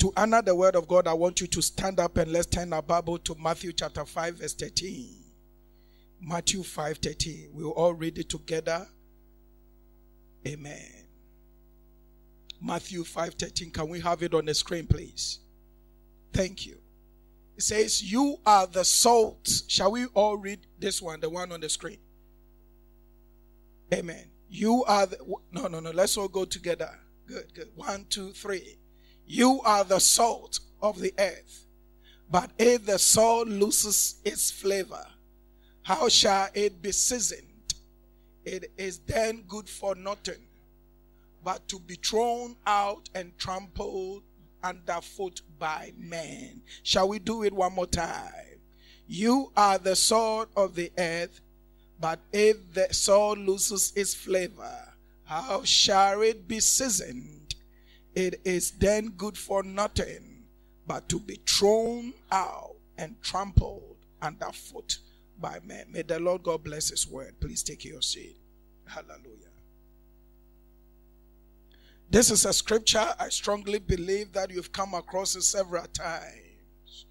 To honor the word of God, I want you to stand up and let's turn our Bible to Matthew chapter 5, verse 13. Matthew 5 13. We'll all read it together. Amen. Matthew 5 13. Can we have it on the screen, please? Thank you. It says, You are the salt. Shall we all read this one, the one on the screen? Amen. You are the. No, no, no. Let's all go together. Good, good. One, two, three. You are the salt of the earth. But if the salt loses its flavor, how shall it be seasoned? It is then good for nothing, but to be thrown out and trampled underfoot by men. Shall we do it one more time? You are the salt of the earth, but if the salt loses its flavor, how shall it be seasoned? It is then good for nothing but to be thrown out and trampled underfoot by men. May the Lord God bless His word. Please take your seat. Hallelujah. This is a scripture I strongly believe that you've come across it several times.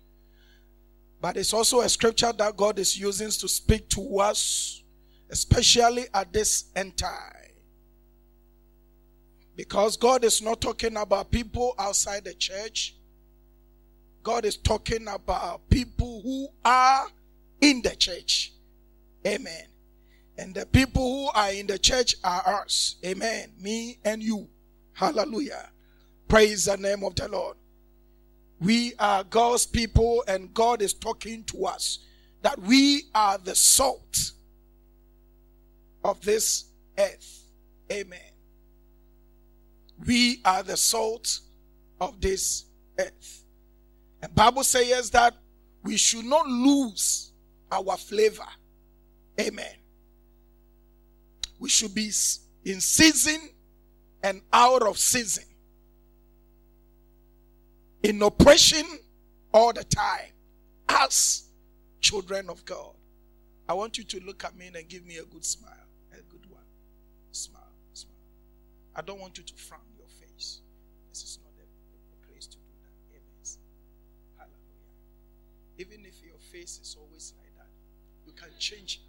But it's also a scripture that God is using to speak to us, especially at this end time. Because God is not talking about people outside the church. God is talking about people who are in the church. Amen. And the people who are in the church are us. Amen. Me and you. Hallelujah. Praise the name of the Lord. We are God's people and God is talking to us that we are the salt of this earth. Amen. We are the salt of this earth. And Bible says that we should not lose our flavor. Amen. We should be in season and out of season. In oppression all the time as children of God. I want you to look at me and give me a good smile. I don't want you to frown. Your face. This is not the, place to do that. Amen. Hallelujah. Even if your face is always like that, you can change it.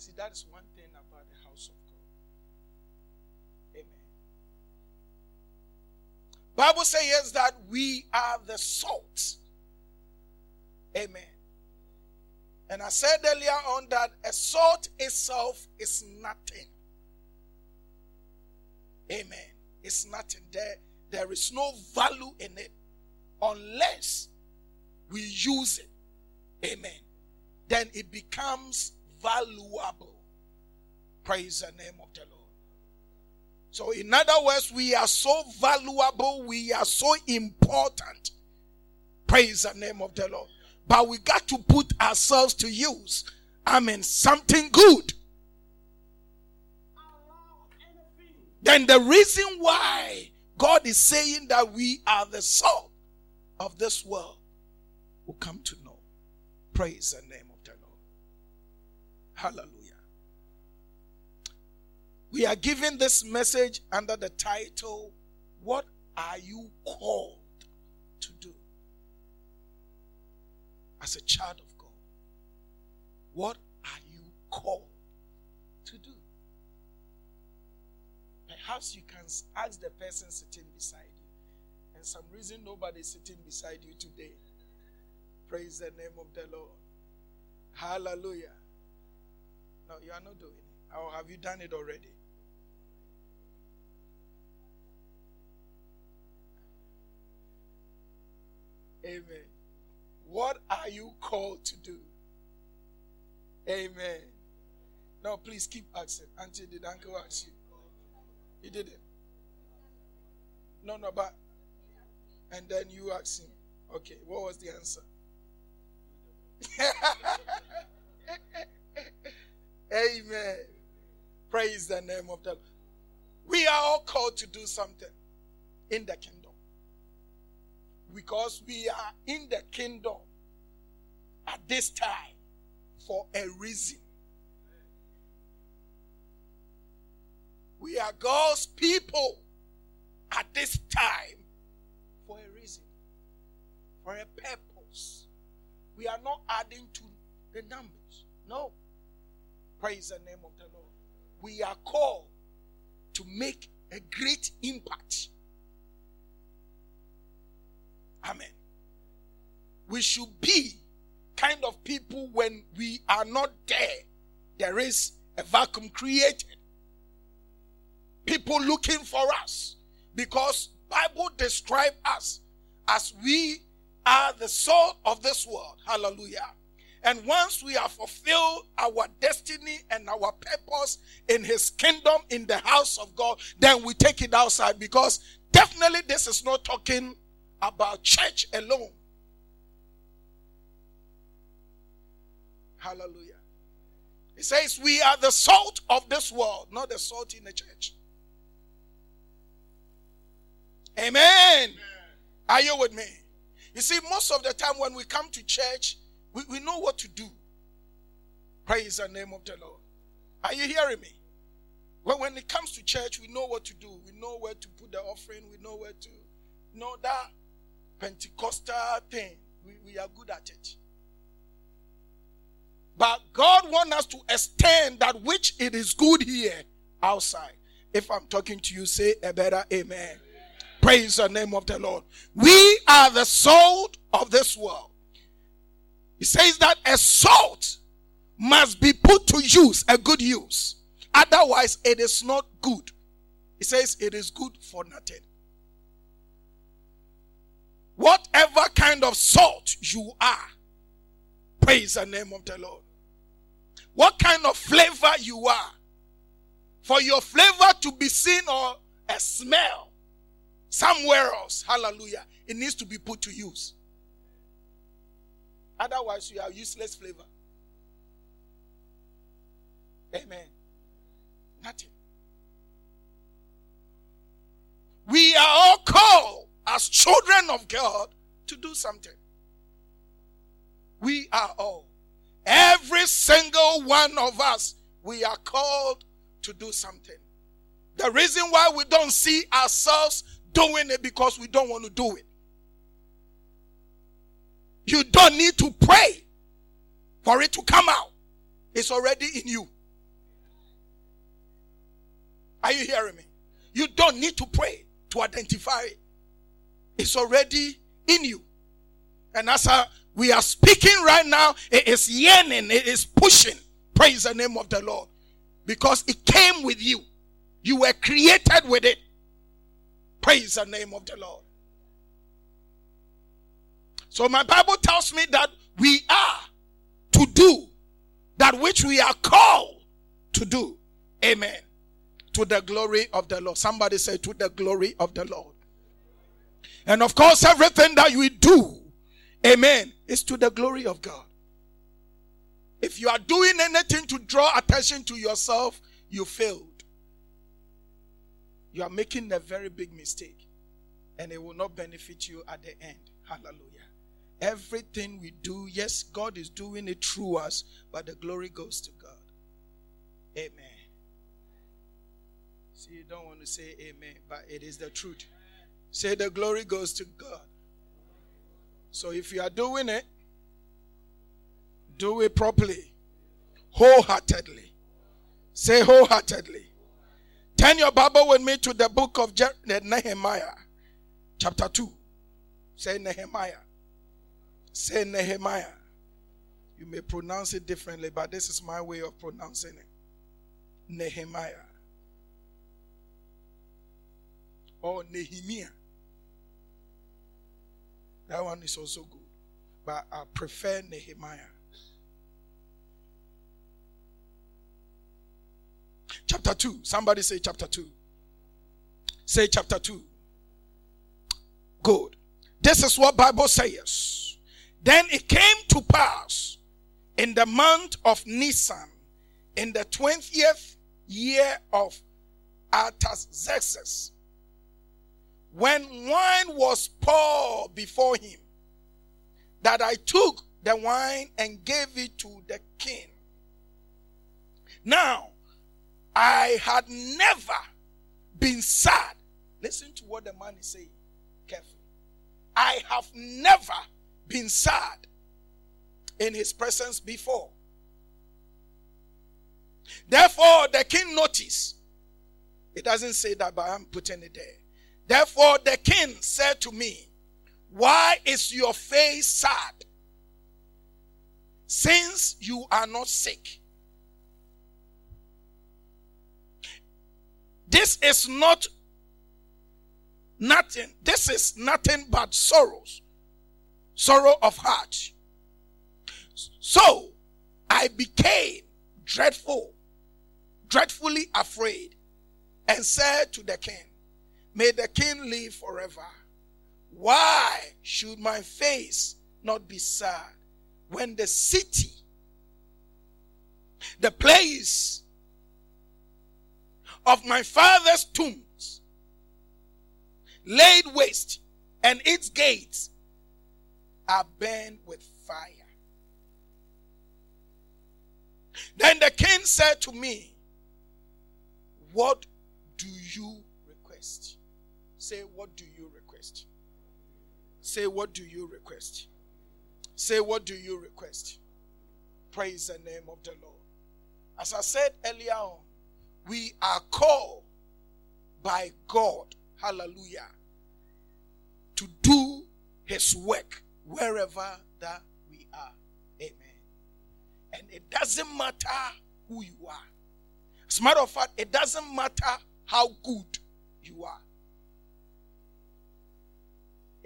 See, that is one thing about the house of God. Amen. Bible says that we are the salt. Amen. And I said earlier on that a salt itself is nothing. Amen. It's nothing. There, there is no value in it unless we use it. Amen. Then it becomes valuable. Praise the name of the Lord. So, in other words, we are so valuable, we are so important. Praise the name of the Lord. But we got to put ourselves to use. I mean, something good. Then the reason why God is saying that we are the salt of this world will come to know. Praise the name of the Lord. Hallelujah. We are giving this message under the title, What Are You Called to Do? As a child of God, what are you called to do? Perhaps you can ask the person sitting beside you And some reason nobody's sitting beside you today. Praise the name of the Lord. Hallelujah. No, you are not doing it. Or have you done it already? Amen. What are you called to do? Amen. No, please keep asking. Auntie, did Uncle ask you? He didn't. No, no, but and then you ask him, okay, what was the answer? Amen. Praise the name of the Lord. We are all called to do something in the kingdom. Because we are in the kingdom this time for a reason. We are God's people at this time for a reason, for a purpose. We are not adding to the numbers. No. Praise the name of the Lord. We are called to make a great impact. Amen. We should be kind of people when we are not there, there is a vacuum created. People looking for us because Bible describe us as we are the salt of this world. Hallelujah. And once we have fulfilled our destiny and our purpose in his kingdom in the house of God, then we take it outside because definitely this is not talking about church alone. Hallelujah. It says we are the salt of this world, not the salt in the church. Amen. Amen. Are you with me? You see, most of the time when we come to church, we, we know what to do. Praise the name of the Lord. Are you hearing me? Well, when it comes to church, we know what to do. We know where to put the offering. We know where to know that Pentecostal thing. We, we are good at it. But God wants us to extend that which it is good here outside. If I'm talking to you, say a better amen. Praise the name of the Lord. We are the salt of this world. He says that a salt must be put to use, a good use. Otherwise, it is not good. He says it is good for nothing. Whatever kind of salt you are, praise the name of the Lord. What kind of flavor you are. For your flavor to be seen or a smell somewhere else, hallelujah, it needs to be put to use. Otherwise, you have useless flavor. Amen. Nothing. We are all called as children of God to do something. We are all. Every single one of us, we are called to do something. The reason why we don't see ourselves doing it because we don't want to do it. You don't need to pray for it to come out. It's already in you. Are you hearing me? You don't need to pray to identify it. It's already in you. And as a, we are speaking right now, it is yearning, it is pushing. Praise the name of the Lord. Because it came with you. You were created with it. Praise the name of the Lord. So my Bible tells me that we are to do that which we are called to do. Amen. To the glory of the Lord. Somebody say, to the glory of the Lord. And of course, everything that we do, amen, It's to the glory of God. If you are doing anything to draw attention to yourself, you failed. You are making a very big mistake, and it will not benefit you at the end. Hallelujah. Everything we do, yes, God is doing it through us, but the glory goes to God. Amen. See, you don't want to say amen, but it is the truth. Say the glory goes to God. So if you are doing it, do it properly, wholeheartedly. Say wholeheartedly. Turn your Bible with me to the book of Nehemiah, chapter 2. Say Nehemiah. Say Nehemiah. You may pronounce it differently, but this is my way of pronouncing it. Nehemiah. Or Nehemiah. That one is also good. But I prefer Nehemiah. Chapter 2. Somebody say chapter 2. Say chapter 2. Good. This is what Bible says. Then it came to pass in the month of Nisan, in the 20th year of Artaxerxes, when wine was poured before him, that I took the wine and gave it to the king. Now, I had never been sad. Listen to what the man is saying carefully. I have never been sad in his presence before. Therefore, the king noticed. It doesn't say that, but I'm putting it there. Therefore, the king said to me, Why is your face sad? Since you are not sick. This is not nothing. This is nothing but sorrows, sorrow of heart. So I became dreadful, dreadfully afraid, and said to the king, May the king live forever. Why should my face not be sad when the city, the place of my father's tombs laid waste and its gates are burned with fire? Then the king said to me, What do you request? Say, What do you request? Say, What do you request? Say, What do you request? Praise the name of the Lord. As I said earlier on, we are called by God, hallelujah, to do his work wherever that we are. Amen. And it doesn't matter who you are. As a matter of fact, it doesn't matter how good you are.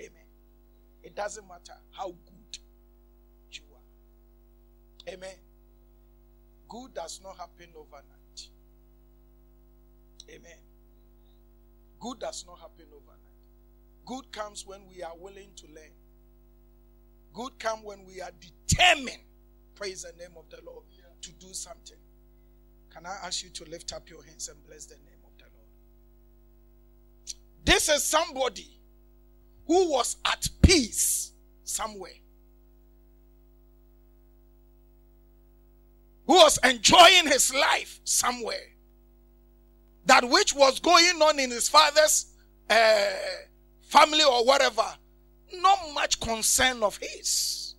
Amen. It doesn't matter how good you are. Amen. Good does not happen overnight. Amen. Good does not happen overnight. Good comes when we are willing to learn. Good comes when we are determined praise the name of the Lord to do something. Can I ask you to lift up your hands and bless the name of the Lord? This is somebody who was at peace somewhere, who was enjoying his life somewhere. That which was going on in his father's uh, family or whatever, not much concern of his.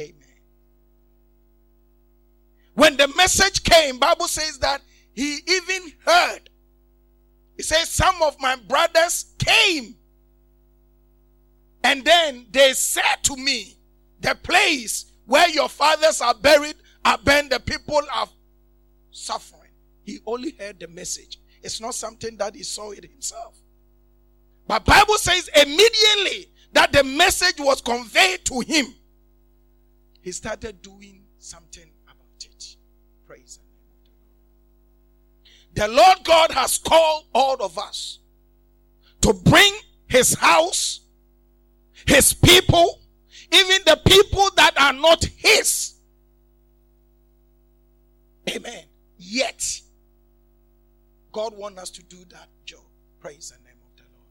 Amen. When the message came, Bible says that he even heard. He says, Some of my brothers came. And then they said to me, The place where your fathers are buried are burned, the people are suffering. He only heard the message. It's not something that he saw it himself. But Bible says immediately that the message was conveyed to him, he started doing something the Lord. God has called all of us to bring his house, his people, even the people that are not his. Amen. Yet, God wants us to do that job. Praise the name of the Lord.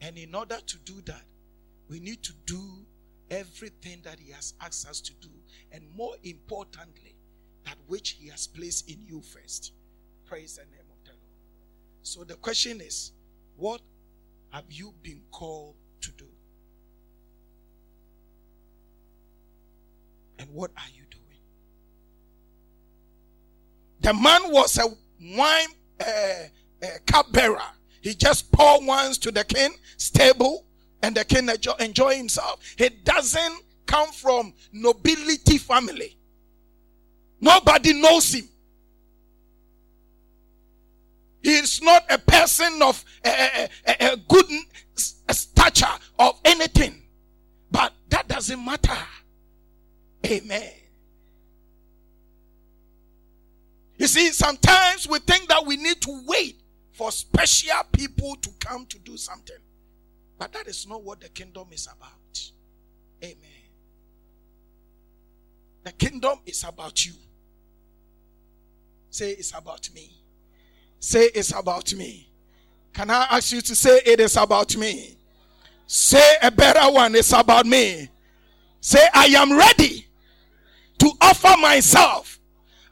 And in order to do that, we need to do everything that He has asked us to do. And more importantly, that which He has placed in you first. Praise the name. So the question is, what have you been called to do? And what are you doing? The man was a wine uh, uh, cupbearer. He just poured wines to the king stable, and the king enjoy, enjoy himself. He doesn't come from nobility family. Nobody knows him. He is not a person of a, a, a good stature of anything. But that doesn't matter. Amen. You see, sometimes we think that we need to wait for special people to come to do something. But that is not what the kingdom is about. Amen. The kingdom is about you. Say it's about me. Say, it's about me. Can I ask you to say, it is about me? Say a better one, it's about me. Say, I am ready to offer myself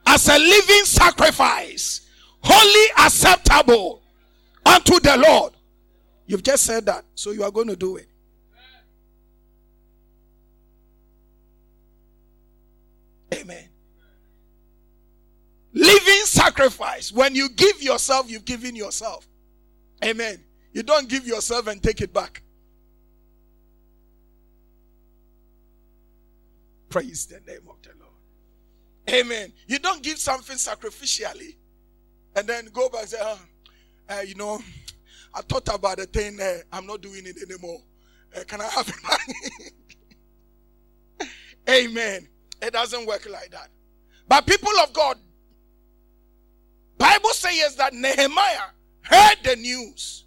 as a living sacrifice, wholly acceptable unto the Lord. You've just said that, so you are going to do it. Amen. Living sacrifice. When you give yourself, you've given yourself. Amen. You don't give yourself and take it back. Praise the name of the Lord. Amen. You don't give something sacrificially and then go back and say, oh, uh, you know, I thought about the thing, uh, I'm not doing it anymore. Uh, can I have it Amen. It doesn't work like that. But people of God, Bible says that Nehemiah heard the news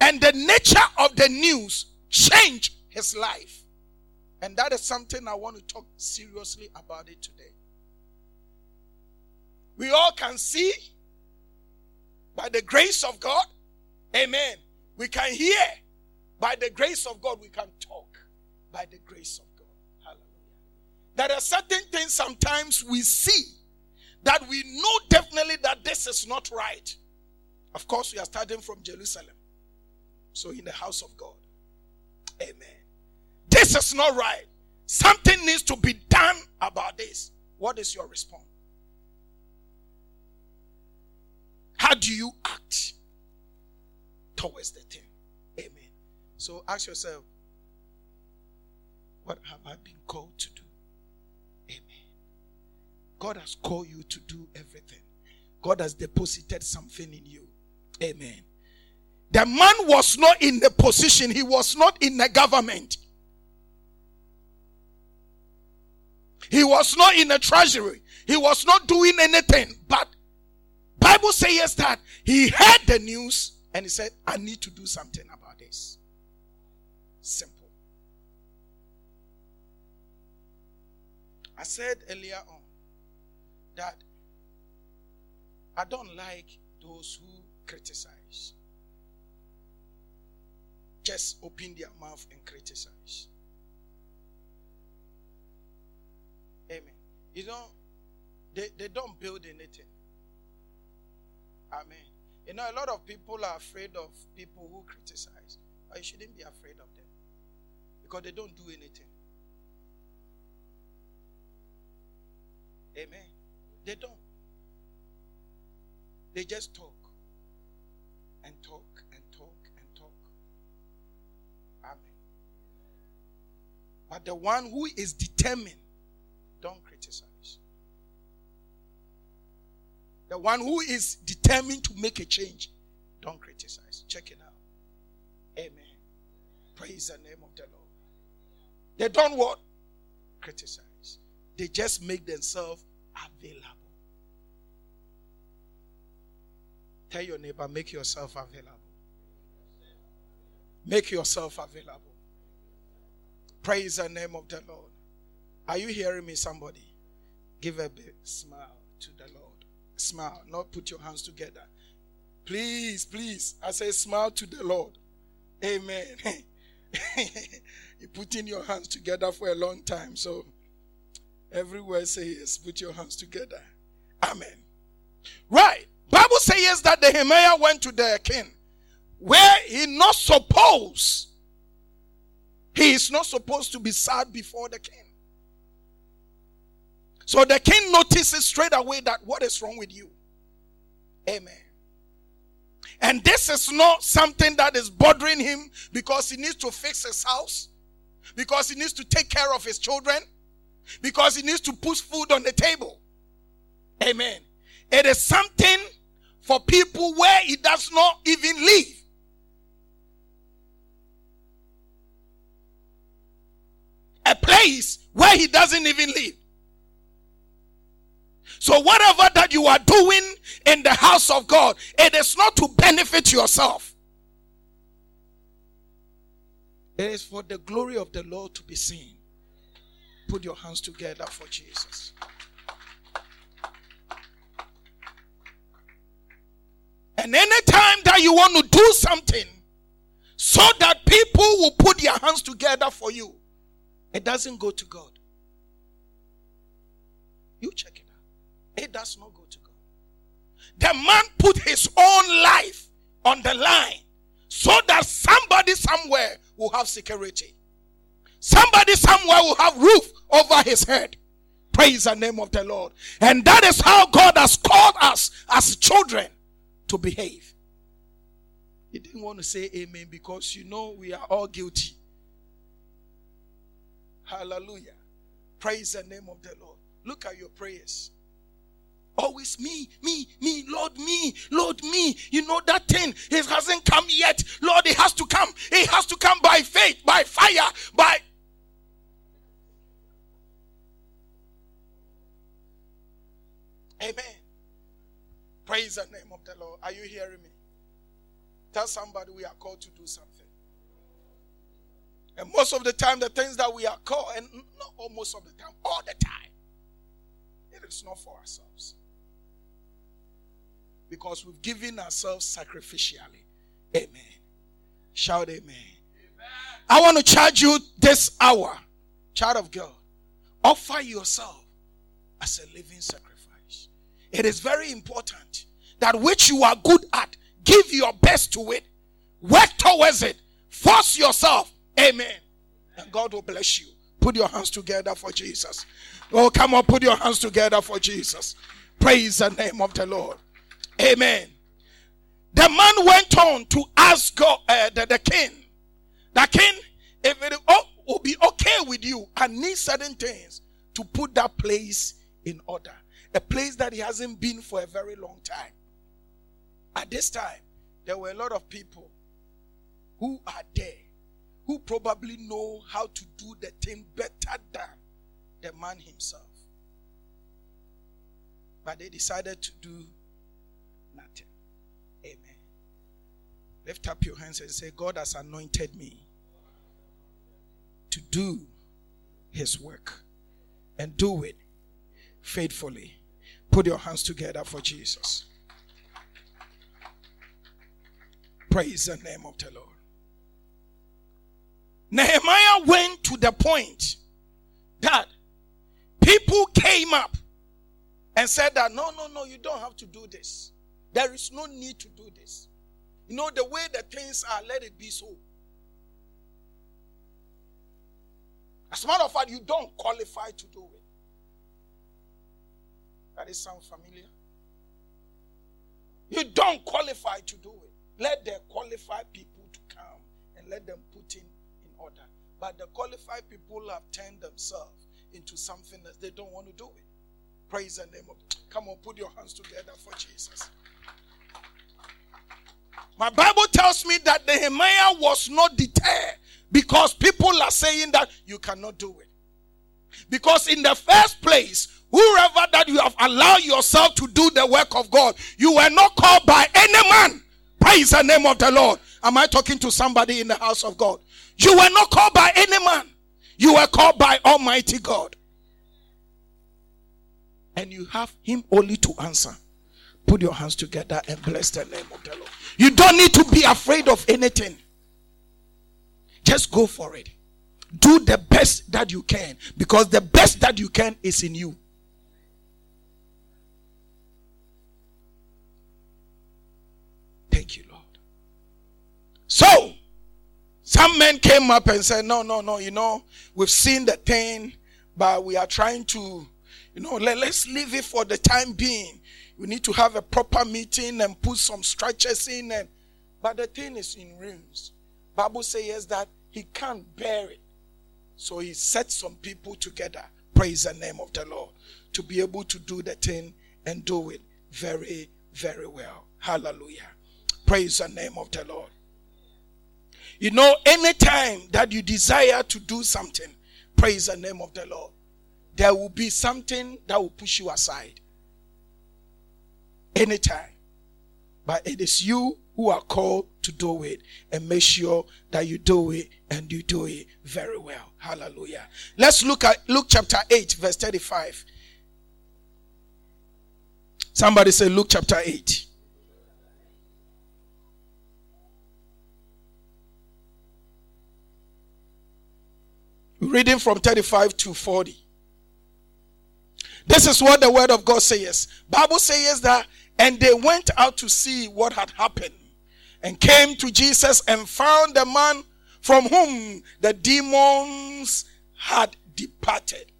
and the nature of the news changed his life. And that is something I want to talk seriously about it today. We all can see by the grace of God. Amen. We can hear by the grace of God. We can talk by the grace of God. Hallelujah. There are certain things sometimes we see that we know definitely that this is not right. Of course, we are starting from Jerusalem. So, in the house of God. Amen. This is not right. Something needs to be done about this. What is your response? How do you act towards the thing? Amen. So ask yourself, what have I been called to do? God has called you to do everything. God has deposited something in you. Amen. The man was not in the position, he was not in the government. He was not in the treasury. He was not doing anything. But Bible says that he heard the news and he said, I need to do something about this. Simple. I said earlier on that I don't like those who criticize. Just open their mouth and criticize. Amen. You know, they, they don't build anything. Amen. You know, a lot of people are afraid of people who criticize. But you shouldn't be afraid of them. Because they don't do anything. Amen. They don't. They just talk. And talk and talk and talk. Amen. But the one who is determined don't criticize. The one who is determined to make a change, don't criticize. Check it out. Amen. Praise the name of the Lord. They don't what? Criticize. They just make themselves available. Tell your neighbor, make yourself available. Make yourself available. Praise the name of the Lord. Are you hearing me, somebody? Give a big smile to the Lord. Smile, not put your hands together. Please, please. I say smile to the Lord. Amen. you put in your hands together for a long time. So everywhere says put your hands together. Amen. Right. Bible says that the Nehemiah went to the king where he not supposed he is not supposed to be sad before the king. So the king notices straight away that what is wrong with you. Amen. And this is not something that is bothering him because he needs to fix his house, because he needs to take care of his children, because he needs to put food on the table. Amen. It is something for people where he does not even live. A place where he doesn't even live. So, whatever that you are doing in the house of God, it is not to benefit yourself, it is for the glory of the Lord to be seen. Put your hands together for Jesus. And anytime that you want to do something so that people will put their hands together for you, it doesn't go to God. You check it. Out. It does not go to God. The man put his own life on the line so that somebody somewhere will have security. Somebody somewhere will have roof over his head. Praise the name of the Lord. And that is how God has called us as children to behave. He didn't want to say amen because you know we are all guilty. Hallelujah. Praise the name of the Lord. Look at your prayers. Always me, me, me, Lord, me, Lord, me. You know that thing, it hasn't come yet. Lord, it has to come. It has to come by faith, by fire, by. Amen. Praise the name of the Lord. Are you hearing me? Tell somebody we are called to do something. And most of the time, the things that we are called, and not almost of the time, all the time, it is not for ourselves. Because we've given ourselves sacrificially. Amen. Shout amen. amen. I want to charge you this hour, child of God. Offer yourself as a living sacrifice. It is very important that which you are good at, give your best to it, work towards it, force yourself. Amen. And God will bless you. Put your hands together for Jesus. Oh, come on, put your hands together for Jesus. Praise the name of the Lord. Amen. The man went on to ask God, uh, the, the king, the king, if it will be okay with you, I need certain things to put that place in order. A place that he hasn't been for a very long time. At this time, there were a lot of people who are there who probably know how to do the thing better than the man himself. But they decided to do nothing. Amen. Lift up your hands and say, God has anointed me to do his work and do it faithfully. Put your hands together for Jesus. Praise the name of the Lord. Nehemiah went to the point that people came up and said that no, no, no, you don't have to do this. There is no need to do this. You know, the way the things are, let it be so. As a matter of fact, you don't qualify to do it. That is sound familiar? You don't qualify to do it. Let the qualified people to come and let them put in in order. But the qualified people have turned themselves into something that they don't want to do it. Praise the name of. Come on, put your hands together for Jesus. My Bible tells me that Nehemiah was not deterred because people are saying that you cannot do it. Because in the first place, whoever that you have allowed yourself to do the work of God, you were not called by any man. Praise the name of the Lord. Am I talking to somebody in the house of God? You were not called by any man. You were called by Almighty God. And you have Him only to answer. Put your hands together and bless the name of the Lord. You don't need to be afraid of anything. Just go for it. Do the best that you can because the best that you can is in you. Thank you, Lord. So, some men came up and said, No, no, no, you know, we've seen the thing, but we are trying to, you know, let, let's leave it for the time being. We need to have a proper meeting and put some structures in and but the thing is in ruins. Bible says that he can't bear it. So he set some people together, praise the name of the Lord, to be able to do the thing and do it very, very well. Hallelujah. Praise the name of the Lord. You know, anytime that you desire to do something, praise the name of the Lord, there will be something that will push you aside. Anytime. But it is you who are called to do it and make sure that you do it and you do it very well. Hallelujah. Let's look at Luke chapter 8, verse 35. Somebody say Luke chapter 8. Reading from 35 to 40. This is what the word of God says. Bible says that and they went out to see what had happened and came to Jesus and found the man from whom the demons had departed.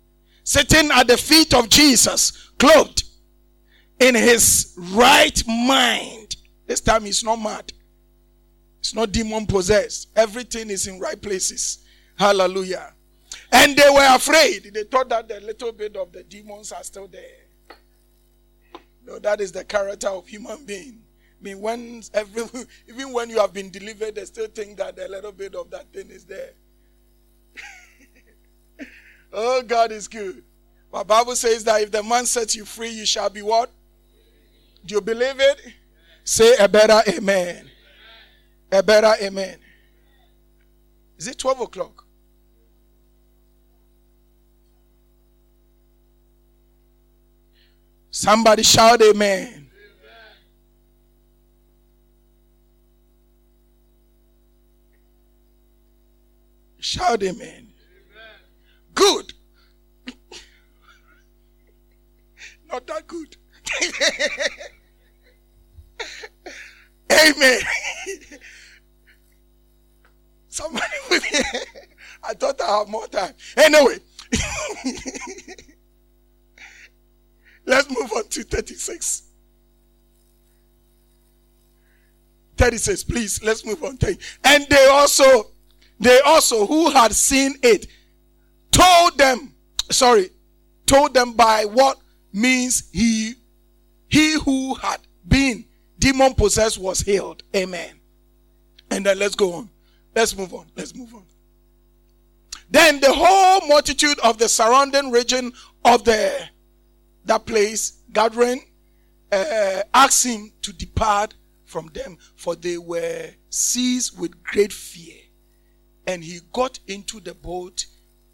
sitting at the feet of Jesus, clothed in his right mind. This time he's not mad. It's not demon possessed. Everything is in right places. Hallelujah. And they were afraid. They thought that the little bit of the demons are still there. No, that is the character of human being. I mean, when every, even when you have been delivered, they still think that a little bit of that thing is there. oh, God is good. My Bible says that if the man sets you free, you shall be what? Do you believe it? Say a better amen. A better amen. Is it 12 o'clock? Somebody shout amen. Shout amen. amen. Good. Not that good. amen. Somebody with me. I thought I have more time. Anyway. Let's move on to 36. 36, please. Let's move on. And they also, they also, who had seen it, told them, sorry, told them by what means he, he who had been demon possessed was healed. Amen. And then let's go on. Let's move on. Let's move on. Then the whole multitude of the surrounding region of the that place gathering uh, asked him to depart from them, for they were seized with great fear. And he got into the boat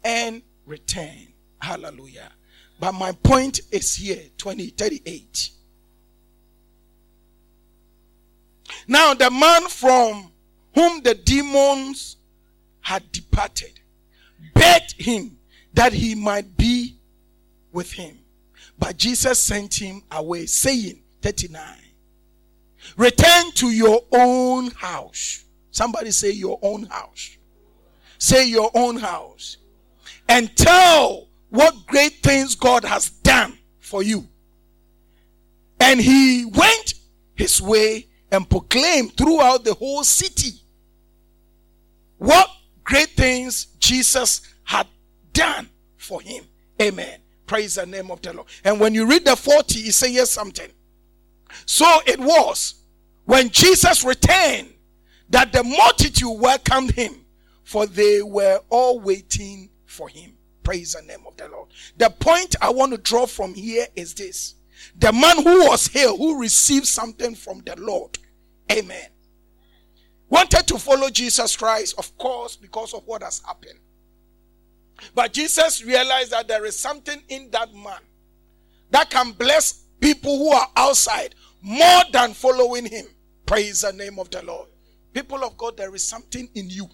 and returned. Hallelujah. But my point is here 20, 38. Now, the man from whom the demons had departed begged him that he might be with him. But Jesus sent him away, saying, 39, Return to your own house. Somebody say, Your own house. Say, Your own house. And tell what great things God has done for you. And he went his way and proclaimed throughout the whole city what great things Jesus had done for him. Amen. Praise the name of the Lord. And when you read the 40, he says yes something. So it was when Jesus returned that the multitude welcomed him, for they were all waiting for him. Praise the name of the Lord. The point I want to draw from here is this the man who was here, who received something from the Lord, amen, wanted to follow Jesus Christ, of course, because of what has happened. But Jesus realized that there is something in that man that can bless people who are outside more than following him. Praise the name of the Lord. People of God, there is something in you.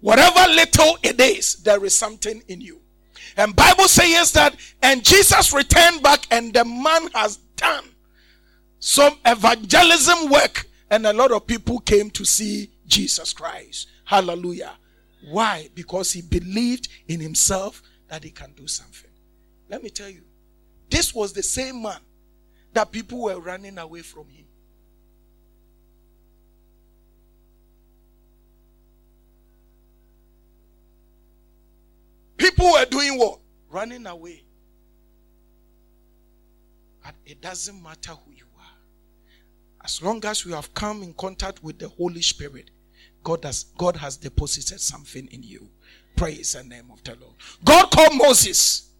Whatever little it is, there is something in you. And Bible says that, and Jesus returned back, and the man has done some evangelism work, and a lot of people came to see Jesus Christ. Hallelujah. Why? Because he believed in himself that he can do something. Let me tell you, this was the same man that people were running away from him. People were doing what? Running away. But it doesn't matter who you are. As long as you have come in contact with the Holy Spirit, God has, God has deposited something in you. Praise the name of the Lord. God called Moses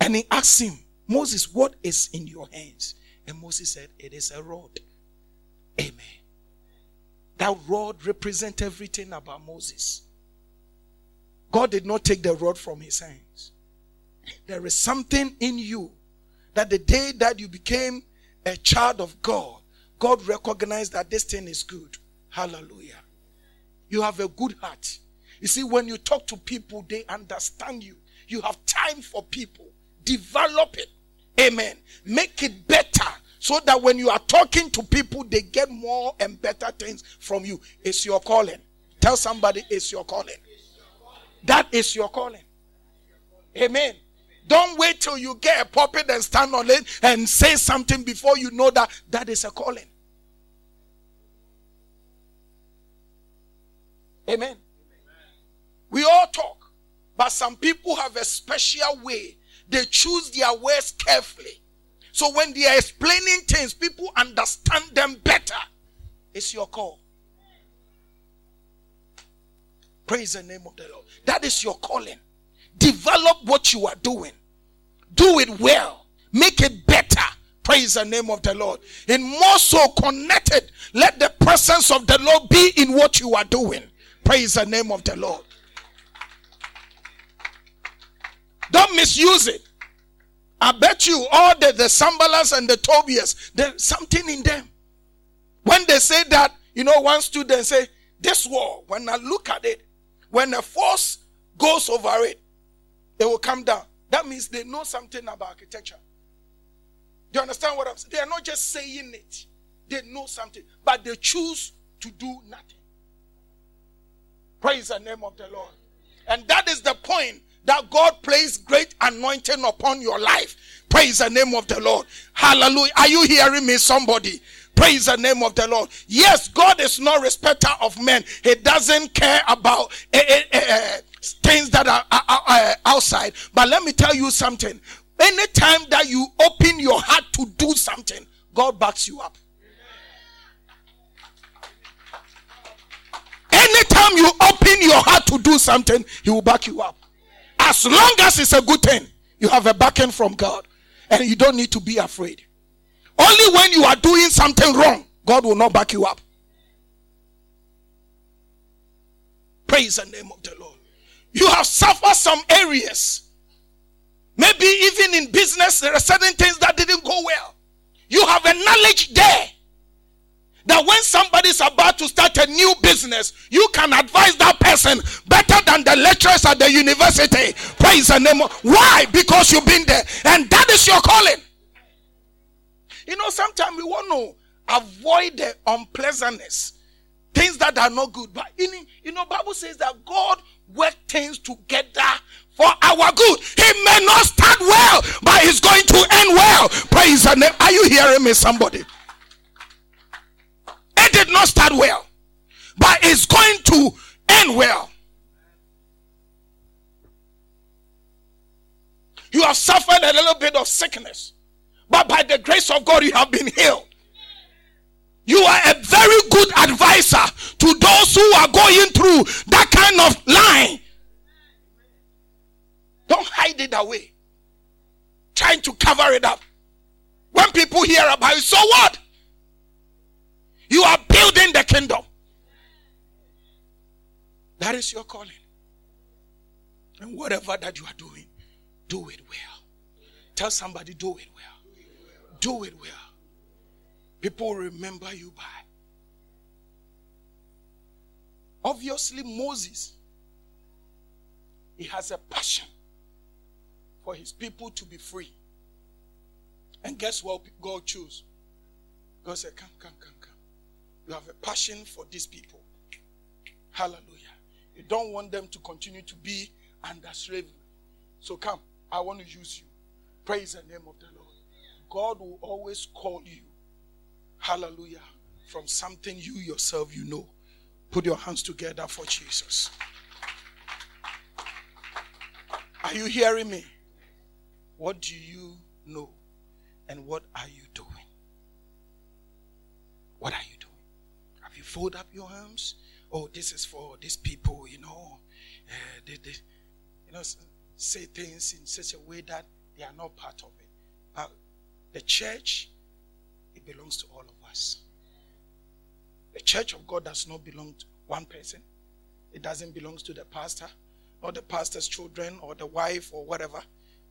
and he asked him, Moses, what is in your hands? And Moses said, It is a rod. Amen. That rod represents everything about Moses. God did not take the rod from his hands. There is something in you that the day that you became a child of God, God recognized that this thing is good. Hallelujah. You have a good heart. You see, when you talk to people, they understand you. You have time for people. Develop it. Amen. Make it better so that when you are talking to people, they get more and better things from you. It's your calling. Tell somebody it's your calling. That is your calling. Amen. Don't wait till you get a pulpit and stand on it and say something before you know that that is a calling. Amen. We all talk, but some people have a special way. They choose their words carefully. So when they are explaining things, people understand them better. It's your call. Praise the name of the Lord. That is your calling. Develop what you are doing. Do it well. Make it better. Praise the name of the Lord. And more so connected. Let the presence of the Lord be in what you are doing. Praise the name of the Lord. Don't misuse it. I bet you all the, the Sanballats and the Tobias, there's something in them. When they say that, you know, one student say, this wall, when I look at it, when a force goes over it, it will come down. That means they know something about architecture. Do you understand what I'm saying? They are not just saying it, they know something, but they choose to do nothing. Praise the name of the Lord. And that is the point that God placed great anointing upon your life. Praise the name of the Lord. Hallelujah. Are you hearing me, somebody? Praise the name of the Lord. Yes, God is no respecter of men. He doesn't care about uh, uh, uh, things that are outside. But let me tell you something. Anytime that you open your heart to do something, God backs you up. Anytime you open your heart to do something, He will back you up. As long as it's a good thing, you have a backing from God. And you don't need to be afraid. Only when you are doing something wrong, God will not back you up. Praise the name of the Lord. You have suffered some areas. Maybe even in business, there are certain things that didn't go well. You have a knowledge there that when somebody is about to start a new business, you can advise that person better than the lecturers at the university. Praise the name. Why? Because you've been there, and that is your calling. You know, sometimes we want to avoid the unpleasantness, things that are not good. But in, you know, Bible says that God work things together for our good. He may not start well, but he's going to end well. Praise the name. Are you hearing me, somebody? It did not start well, but it's going to end well. You have suffered a little bit of sickness, but by the grace of God, you have been healed. You are a very good advisor to those who are going through that kind of line. Don't hide it away. Trying to cover it up. When people hear about it, so what? You are building the kingdom. That is your calling. And whatever that you are doing, do it well. Tell somebody, do it well. Do it well. People remember you by. Obviously, Moses, he has a passion for his people to be free. And guess what God chose? God said, Come, come, come, come. You have a passion for these people. Hallelujah. You don't want them to continue to be under slavery. So come, I want to use you. Praise the name of the Lord. God will always call you. Hallelujah. From something you yourself you know. Put your hands together for Jesus. Are you hearing me? What do you know? And what are you doing? What are you fold up your arms. Oh, this is for these people, you know. Uh, they, they, you know, say things in such a way that they are not part of it. But the church, it belongs to all of us. The church of God does not belong to one person. It doesn't belong to the pastor, or the pastor's children, or the wife, or whatever.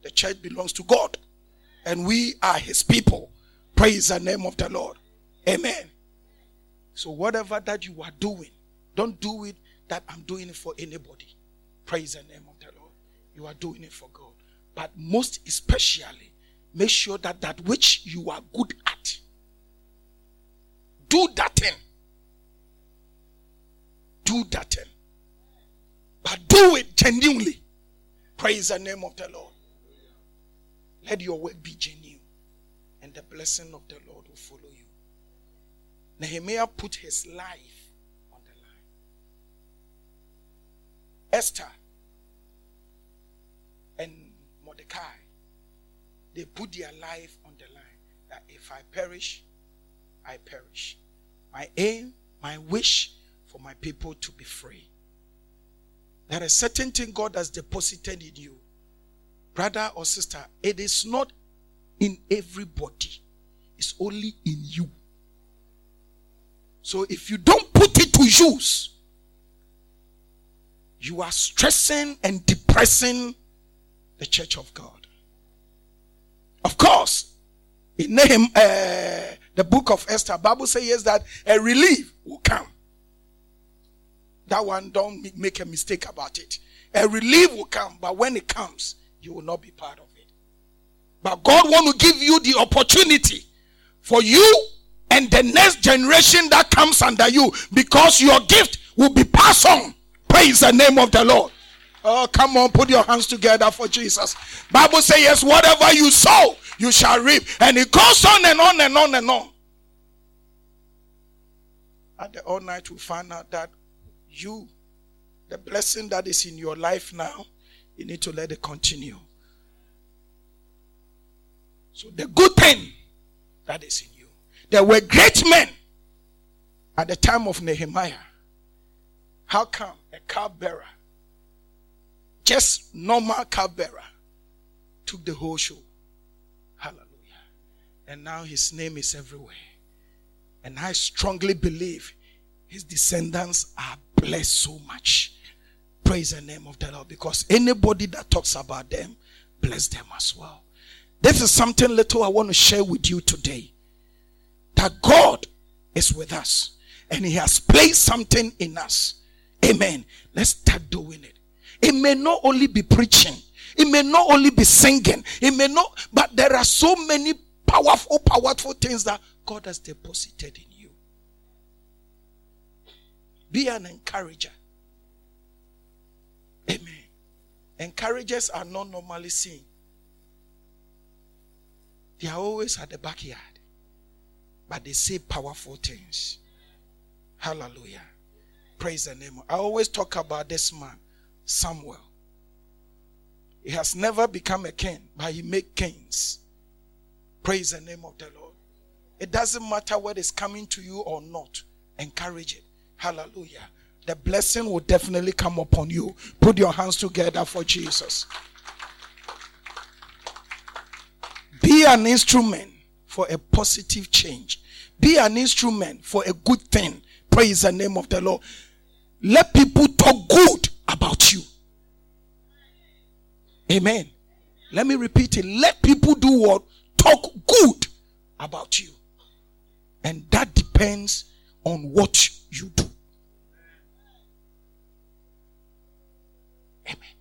The church belongs to God. And we are his people. Praise the name of the Lord. Amen. So, whatever that you are doing, don't do it that I'm doing it for anybody. Praise the name of the Lord. You are doing it for God. But most especially, make sure that that which you are good at, do that thing. Do that thing. But do it genuinely. Praise the name of the Lord. Let your work be genuine, and the blessing of the Lord will follow you. Nehemiah put his life on the line. Esther and Mordecai, they put their life on the line that if I perish, I perish. My aim, my wish for my people to be free. There is certain thing God has deposited in you. Brother or sister, it is not in everybody. It's only in you. So if you don't put it to use, you are stressing and depressing the church of God. Of course, in Nahum, uh, the book of Esther, Bible says that a relief will come. That one, don't make a mistake about it. A relief will come, but when it comes, you will not be part of it. But God want to give you the opportunity for you and the next generation that comes under you because your gift will be passed on. Praise the name of the Lord. Oh, come on, put your hands together for Jesus. Bible says, yes, whatever you sow, you shall reap. And it goes on and on and on and on. At the all night, we find out that you, the blessing that is in your life now, you need to let it continue. So the good thing that is in you. There were great men at the time of Nehemiah. How come a cupbearer, just normal cupbearer, took the whole show? Hallelujah. And now his name is everywhere. And I strongly believe his descendants are blessed so much. Praise the name of the Lord. Because anybody that talks about them, bless them as well. This is something little I want to share with you today. That God is with us and He has placed something in us. Amen. Let's start doing it. It may not only be preaching, it may not only be singing, it may not, but there are so many powerful, powerful things that God has deposited in you. be an encourager. Amen. Encouragers are not normally seen. They are always at the backyard. But they say powerful things. Hallelujah. Praise the name. I always talk about this man, Samuel. He has never become a king, but he made kings. Praise the name of the Lord. It doesn't matter what is coming to you or not. Encourage it. Hallelujah. The blessing will definitely come upon you. Put your hands together for Jesus. Be an instrument for a positive change. Be an instrument for a good thing. Praise the name of the Lord. Let people talk good about you. Amen. Let me repeat it. Let people do what? Talk good about you. And that depends on what you do. Amen.